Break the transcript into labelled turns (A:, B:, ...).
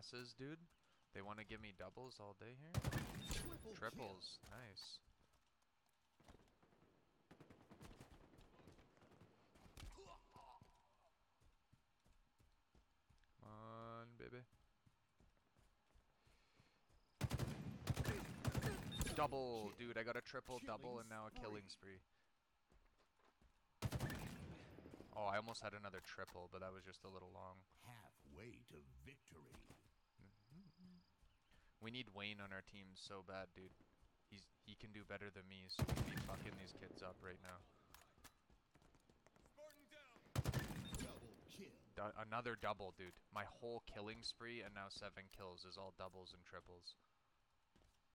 A: asses, dude. They want to give me doubles all day here.
B: Triple
A: Triples, nice. Come on, baby. Double, dude. I got a triple, double, and now a killing spree. Oh, I almost had another triple, but that was just a little long. We need Wayne on our team so bad, dude. He's he can do better than me, so we can be fucking these kids up right now.
B: Kill.
A: Du- another double, dude. My whole killing spree and now seven kills is all doubles and triples.